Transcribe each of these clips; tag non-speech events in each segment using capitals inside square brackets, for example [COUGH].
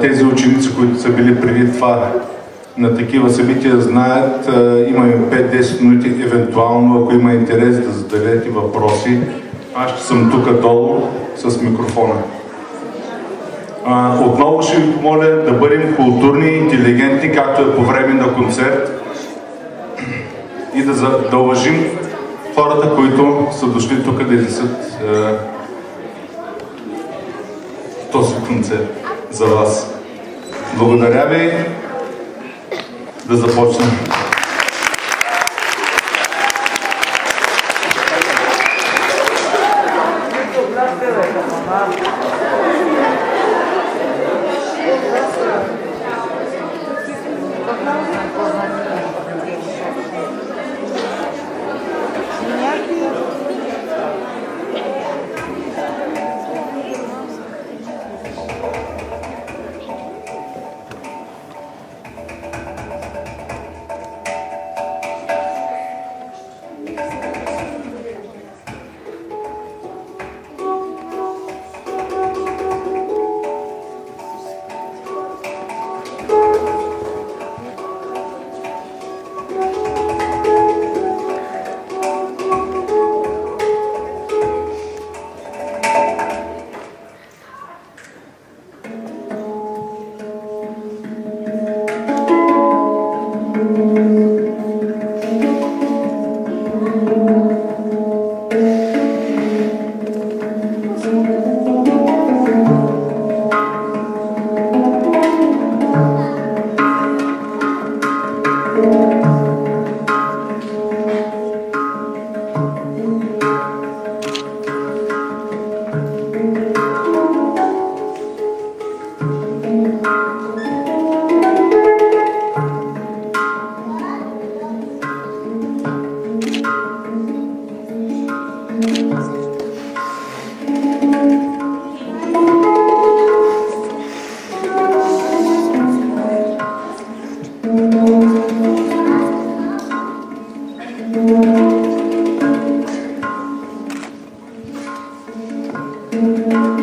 Тези ученици, които са били преди това на такива събития, знаят, имаме 5-10 минути, евентуално, ако има интерес да зададете въпроси. Аз ще съм тук долу с микрофона. Отново ще ви помоля да бъдем културни, интелигентни, както е по време на концерт и да, да уважим хората, които са дошли тук да изнесат този концерт за вас. Благодаря ви. Да започнем. Música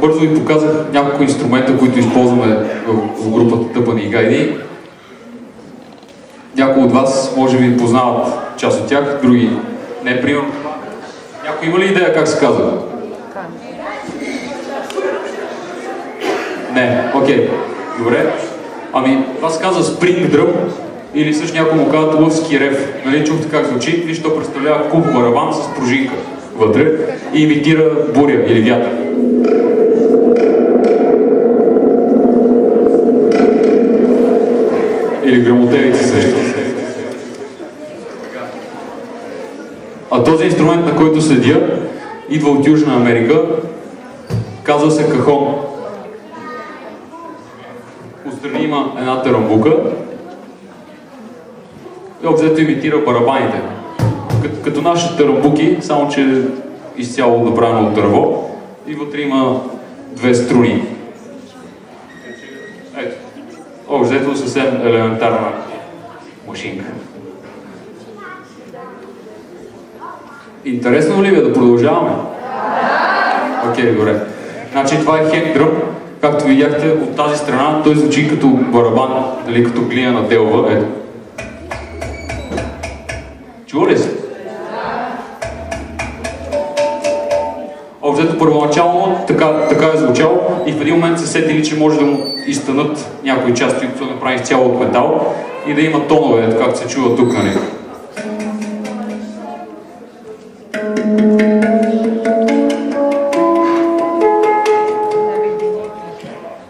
Бързо ви показах няколко инструмента, които използваме в, групата Тъпани и Гайди. Някои от вас може би познават част от тях, други не. Примерно, някой има ли идея как се казва? Не, окей. Okay. Добре. Ами, това се казва Spring Drum или също някой му казват лъвски рев. Нали, чухте как звучи? Виж, то представлява куп барабан с пружинка вътре и имитира буря или вятър. Или грамотевици също. А този инструмент, на който седя, идва от Южна Америка, казва се кахон. Отстрани има една тарамбука и обзето имитира барабаните. Като, като нашите тарамбуки, само че изцяло направено от дърво и вътре има две струни. Обзето съвсем елементарна машинка. Интересно ли ви е да продължаваме? Окей, okay, добре. Значи това е хек дръм. Както видяхте от тази страна, той звучи като барабан, дали като глина на делва. Ето. Чува ли се? Обзето първоначално така, така е звучало и в един момент се сетили, че може да му изтънат някои части, които да направи цяло от метал и да има тонове, както се чува тук, нали?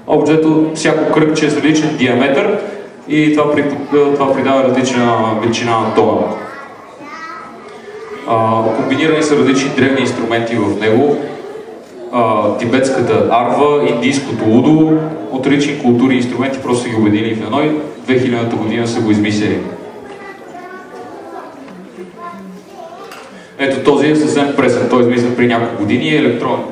Обзето всяко кръгче е с различен диаметър и това, при, това придава различна величина на тона. Комбинирани са различни древни инструменти в него. А, тибетската арва, индийското удо, от различни култури и инструменти просто ги обедини в едно и 2000-та година са го измислили. Ето този е съвсем пресен, той е измислен при няколко години и е електронен.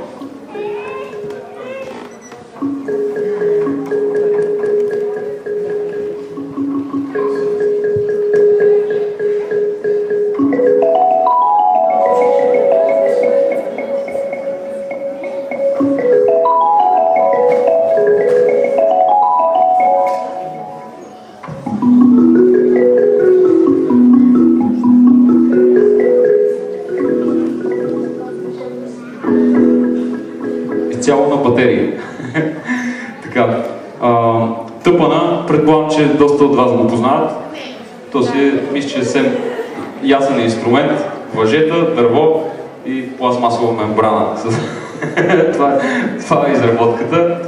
Инструмент. Въжета, дърво и пластмасова мембрана. [LAUGHS] това, това е изработката.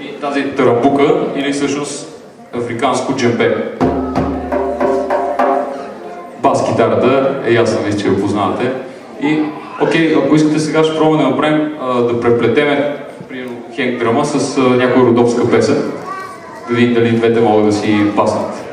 И тази тарабука, или всъщност африканско джемпе. Бас китарата е ясно, мисля, че го познавате. И Окей, ако искате сега ще пробваме да направим, да преплетеме примерно хенк драма с някоя родопска песен. Да видим дали двете могат да си паснат.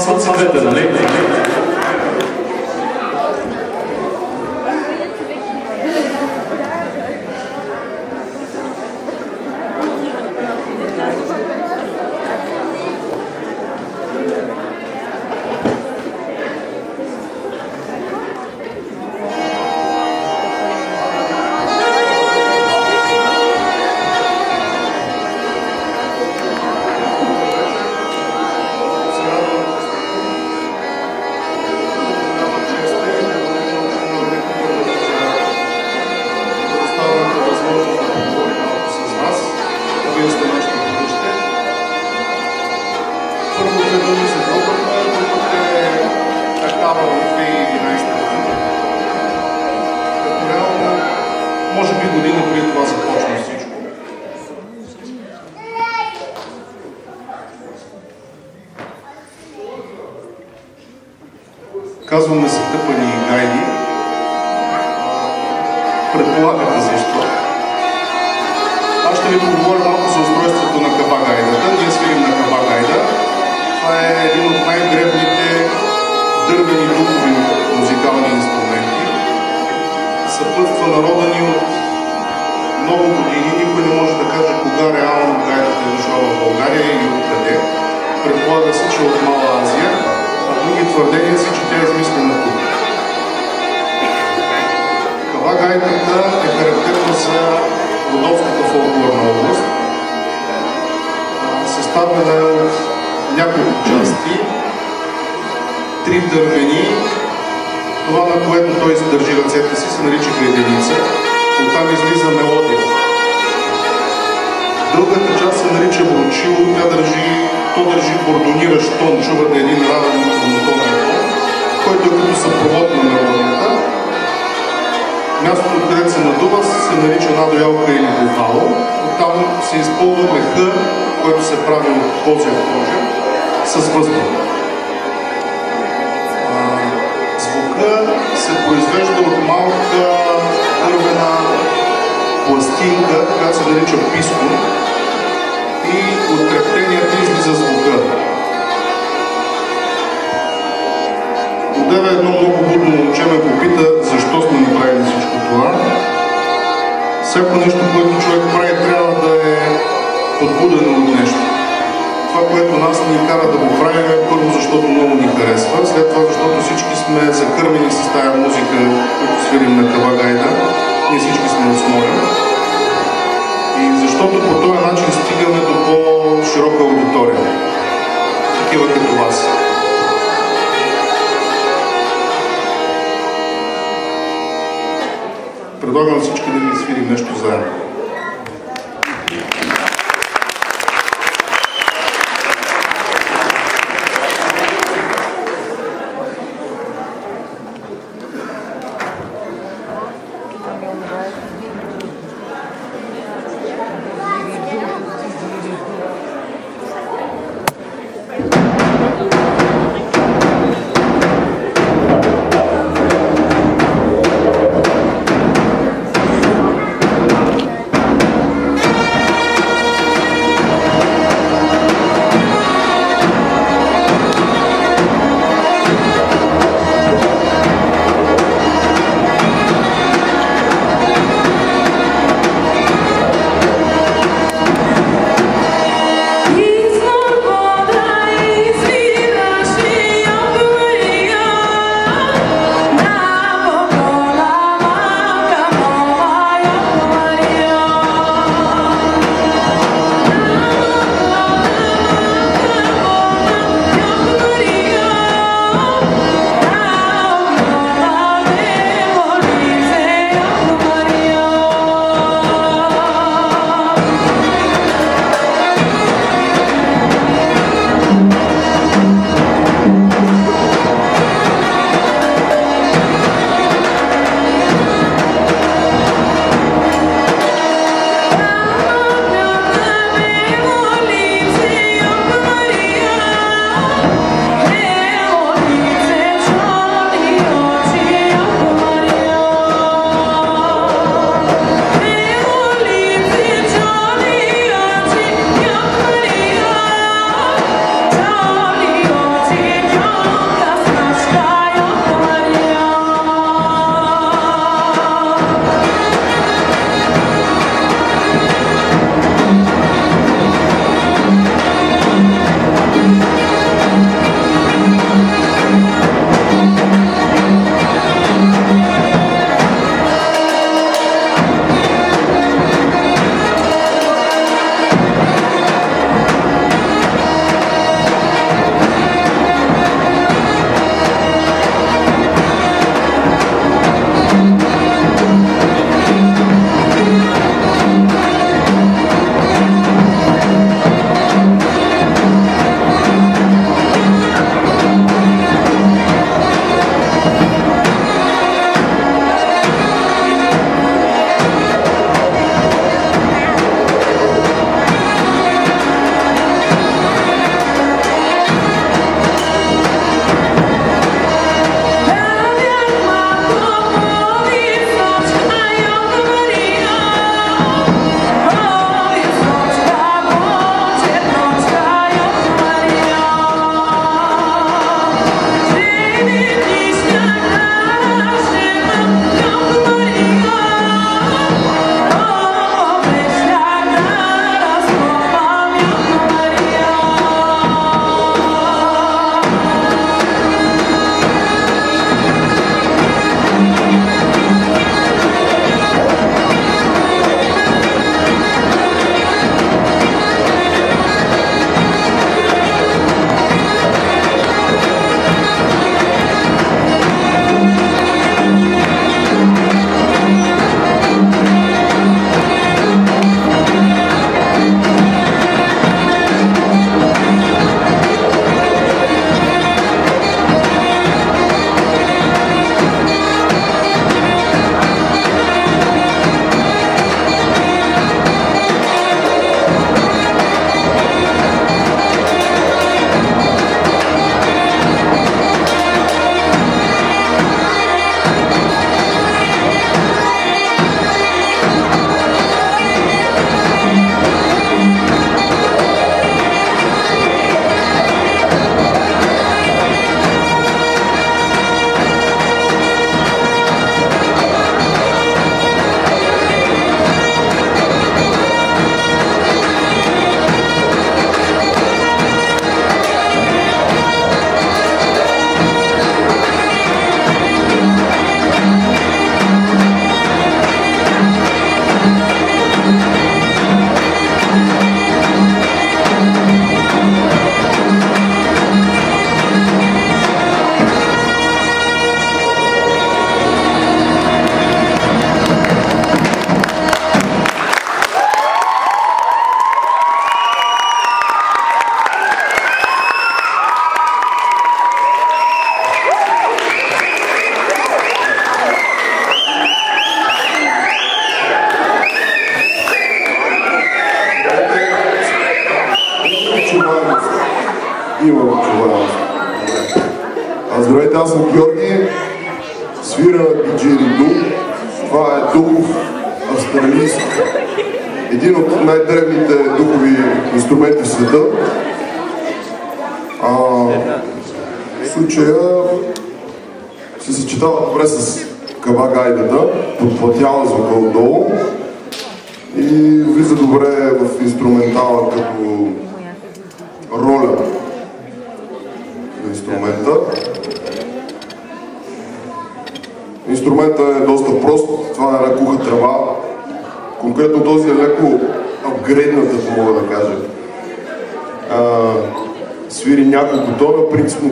Са цветете, нали? Може Родовската фолклорна област. Съставена е от няколко части, три дървени. Това, на което той държи ръцете си, се нарича греденица. Оттам излиза мелодия. Другата част се нарича бручило. Тя държи, то държи бордониращ тон, чувате един равен монотонен тон, който е като съпровод на мелодията. Мястото, където се надува, се нарича надоялка или бухало. Оттам се използва меха, който се прави от козия кожа, с въздух. Звука се произвежда от малка дървена пластинка, която се нарича пискон и от трептенията излиза звука. Отдеве едно много будно момче ме попита защо сме направили всичко това. Всяко нещо, което човек прави, трябва да е подбудено от нещо. Това, което нас ни кара да го правим е първо, защото много ни харесва, след това, защото всички сме закърмени с тази музика, която свирим на Кавагайда. Ние всички сме от Смолян. И защото по този начин стигаме до по-широка аудитория. Такива като вас. Предлагам всички да ви свирим нещо заедно.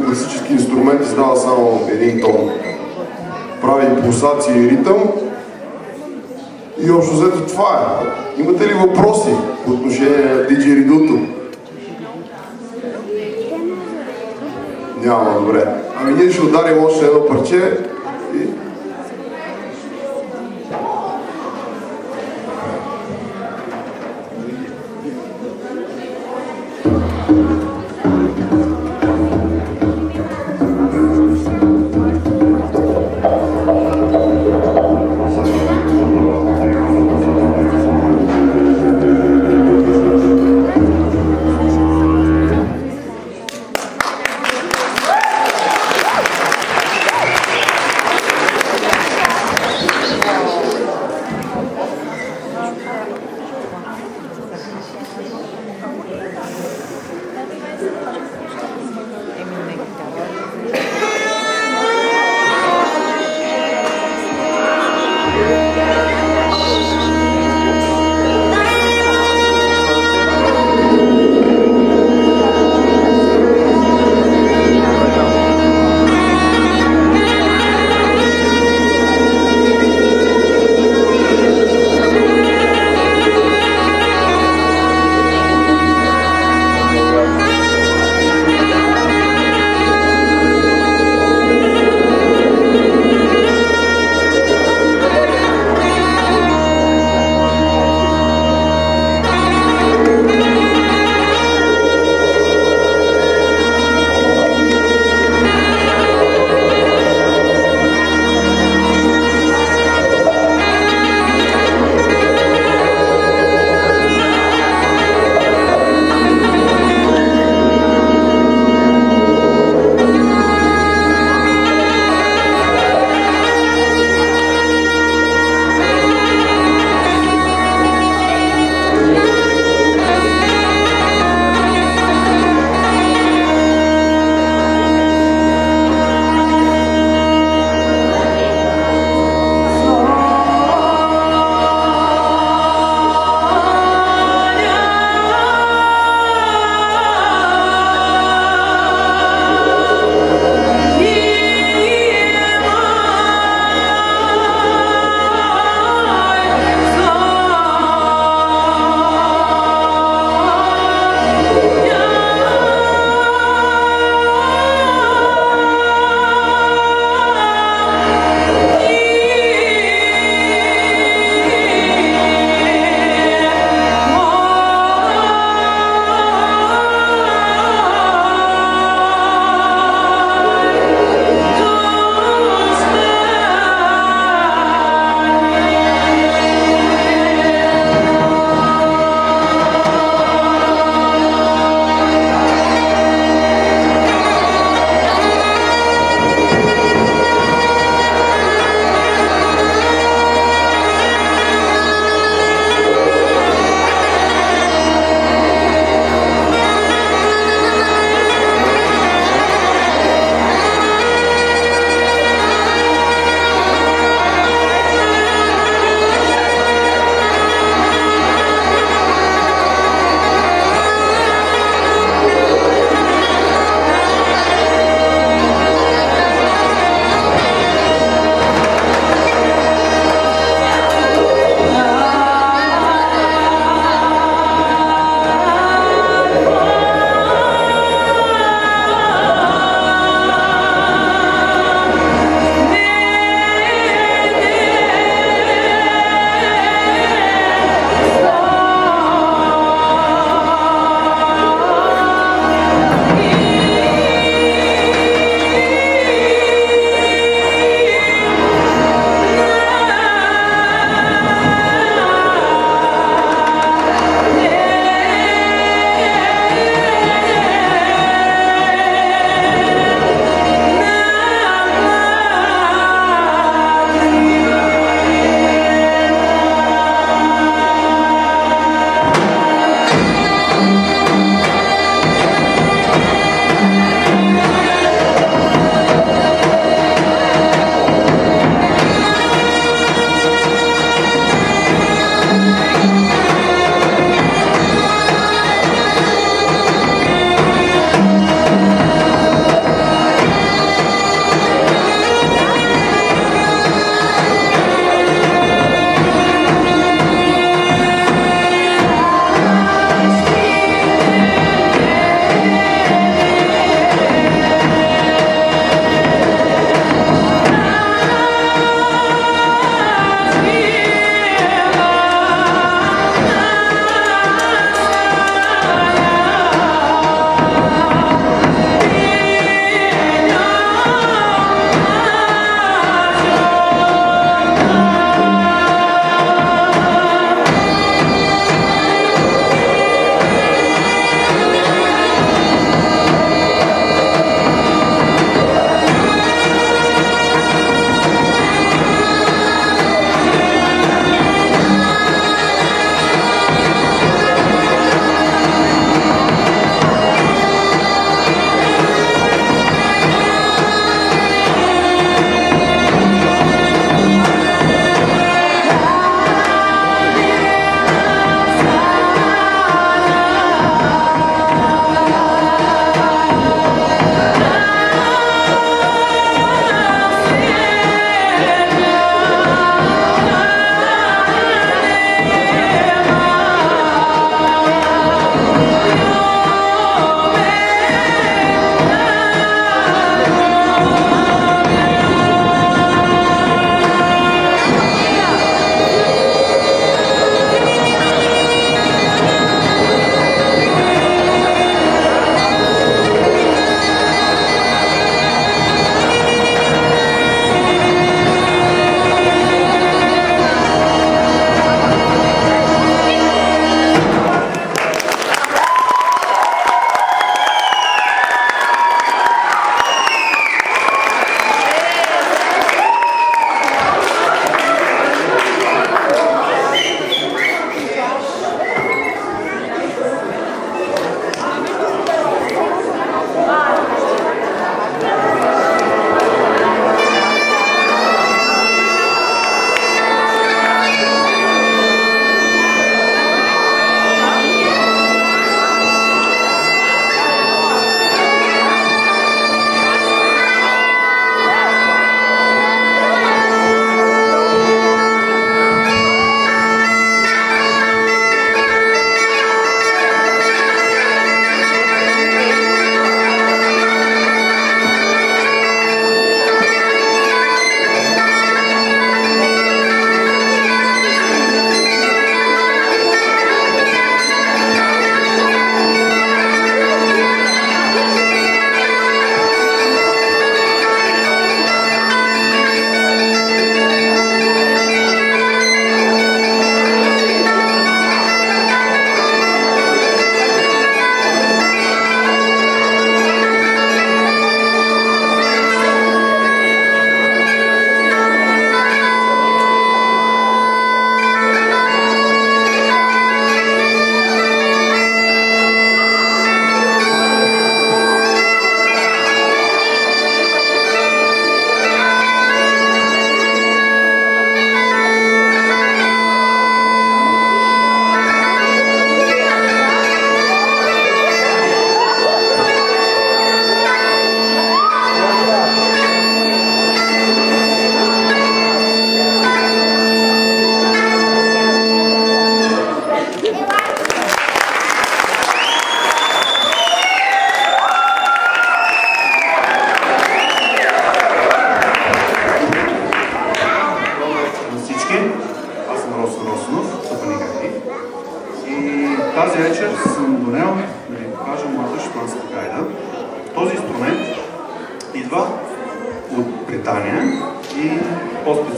Класически инструмент издава само един тон. Прави пулсация и ритъм. И общо взето това е. Имате ли въпроси по отношение на диджеридуто? Няма, добре. Ами ние ще ударим още едно парче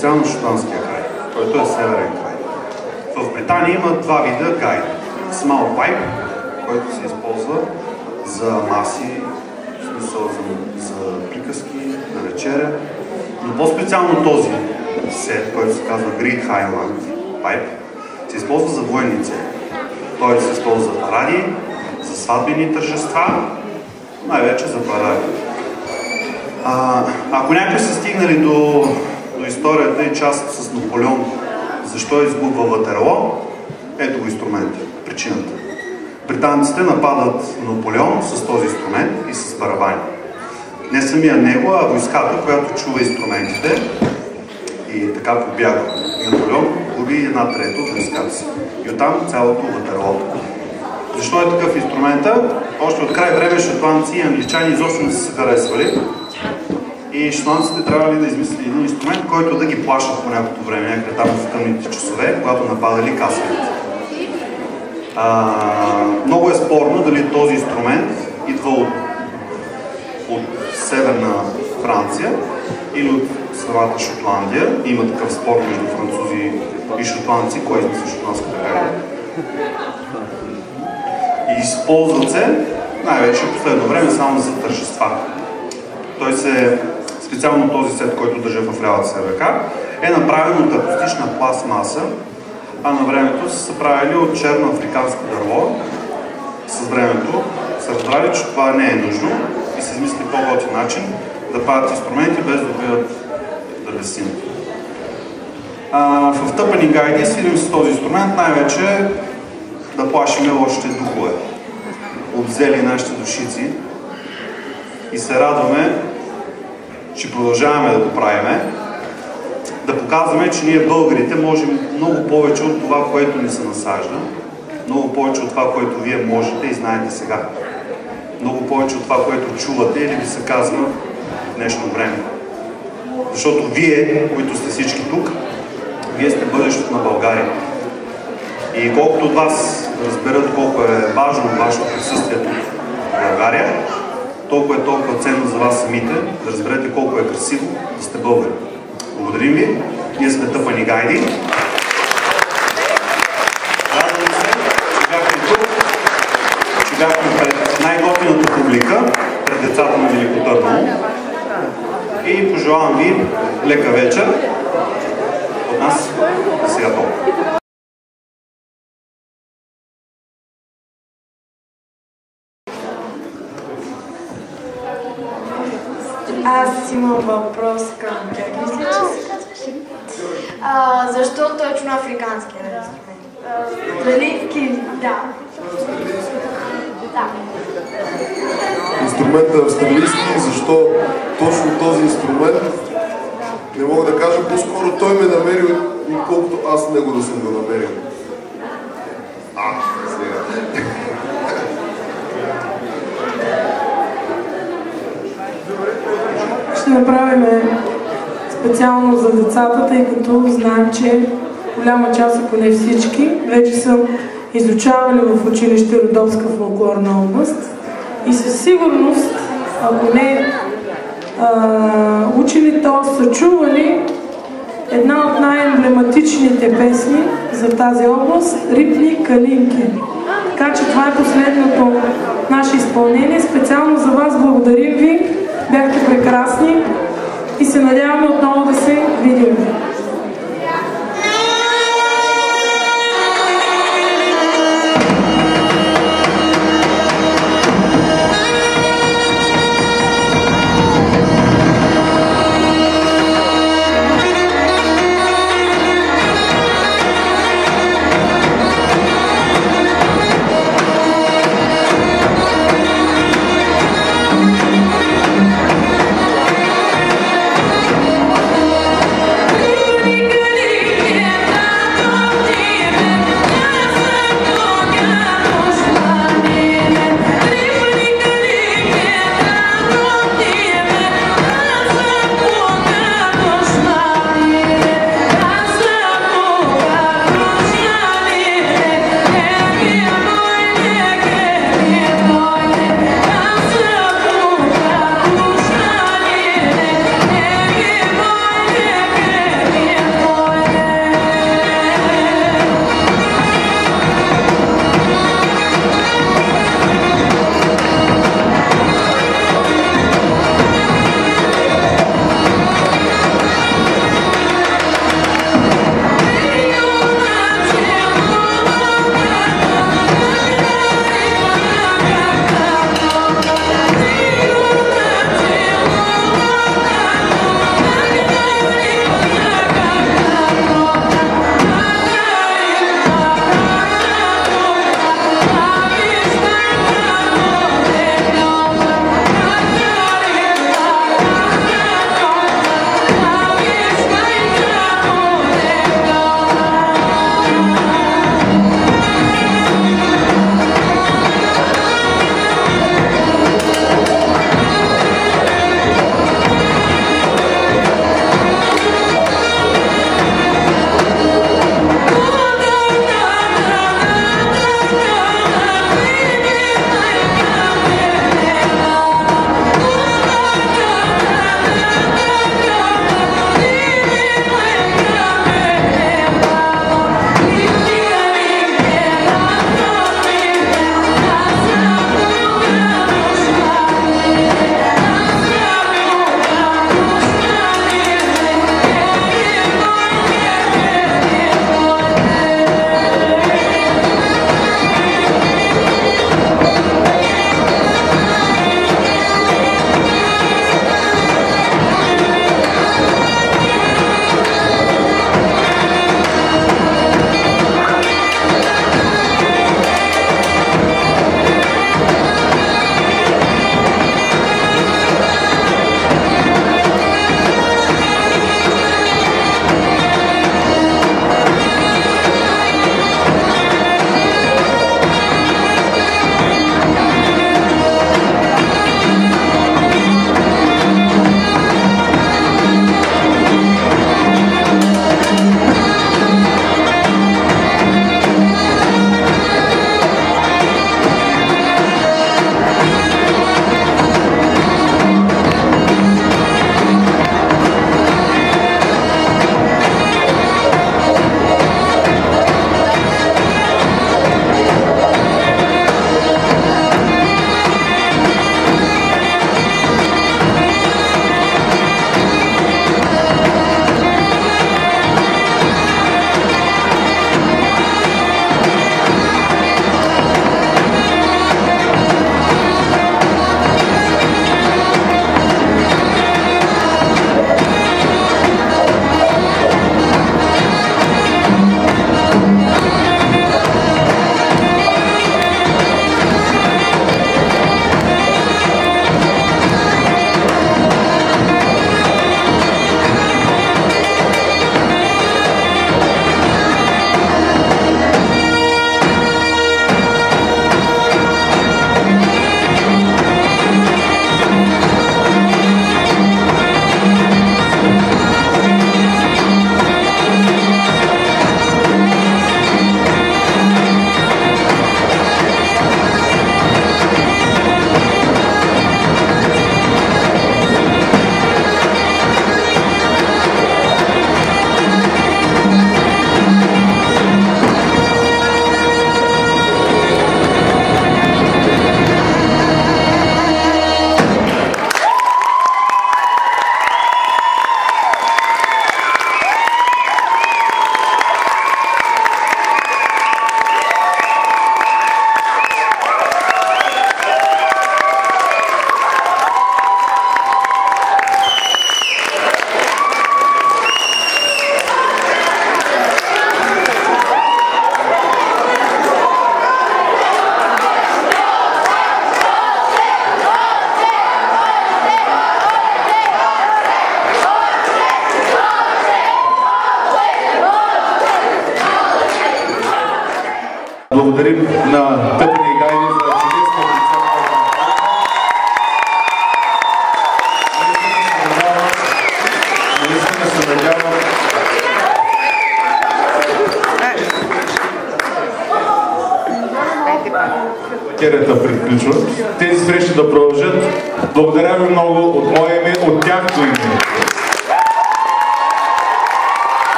по-специално шотландския край, който е северен край. В Британия има два вида гайда. Small pipe, който се използва за маси, в смисъл за, за приказки, на вечеря, но по-специално този сет, който се казва Great Highland Pipe, се използва за военни цели. Той се използва за паради, за сватбени тържества, най-вече за паради. А, ако някои са стигнали до историята и част с Наполеон, защо изгубва Ватерло, ето го инструмент, причината. Британците нападат Наполеон с този инструмент и с барабани. Не самия него, а войската, която чува инструментите и така побяга. Наполеон губи една трета от войската си. И оттам цялото Ватерло. Защо е такъв инструмента? Още от край време шотландци и англичани изобщо не са се харесвали. И шотландците трябва ли да измислят един инструмент, който да ги плашат по някакво време, някъде там в тъмните часове, когато нападали касовете. А, много е спорно дали този инструмент идва от, от северна Франция или от самата Шотландия. Има такъв спор между французи и шотландци, кой е шотландската гайда. И използват се най-вече в последно време само за тържества. Той се, специално този сет, който държа в лявата си ръка, е направен от акустична пластмаса, а на времето са се правили от черно африканско дърво. С времето са разбрали, че това не е нужно и се измисли по-готин начин да правят инструменти без да убиват дървесина. в тъпани гайди свирим с този инструмент най-вече да плашим лошите духове. Обзели нашите душици и се радваме, че продължаваме да го правиме, да показваме, че ние българите можем много повече от това, което ни се насажда, много повече от това, което вие можете и знаете сега. Много повече от това, което чувате или ви се казва в днешно време. Защото вие, които сте всички тук, вие сте бъдещето на България. И колкото от вас разберат колко е важно вашето присъствие тук в България, толкова е толкова ценно за вас самите да разберете колко е красиво да сте българи. Благодарим ви. Ние сме тъпани гайди. Радвам се, че бяхме тук, че бяхме пред най-готината публика, пред децата на Велико Търново. И пожелавам ви лека вечер от нас. Сега толкова. Въпрос към тях. Мисля, че. А, защо точно африкански инструмент? Австралийски, да. Да. Инструментът е австралийски, защо точно този инструмент? Не мога да кажа, по-скоро той ме намери, отколкото аз него да съм го намерил. А, сега. Ще направим специално за децата, тъй като знаем, че голяма част, ако не всички, вече са изучавали в училище Родопска фолклорна област и със сигурност, ако не а, учили, то са чували една от най-емблематичните песни за тази област – Рипни калинки. Така че това е последното наше изпълнение. Специално за вас благодарим ви. Бяхте прекрасни и се надяваме отново да се видим.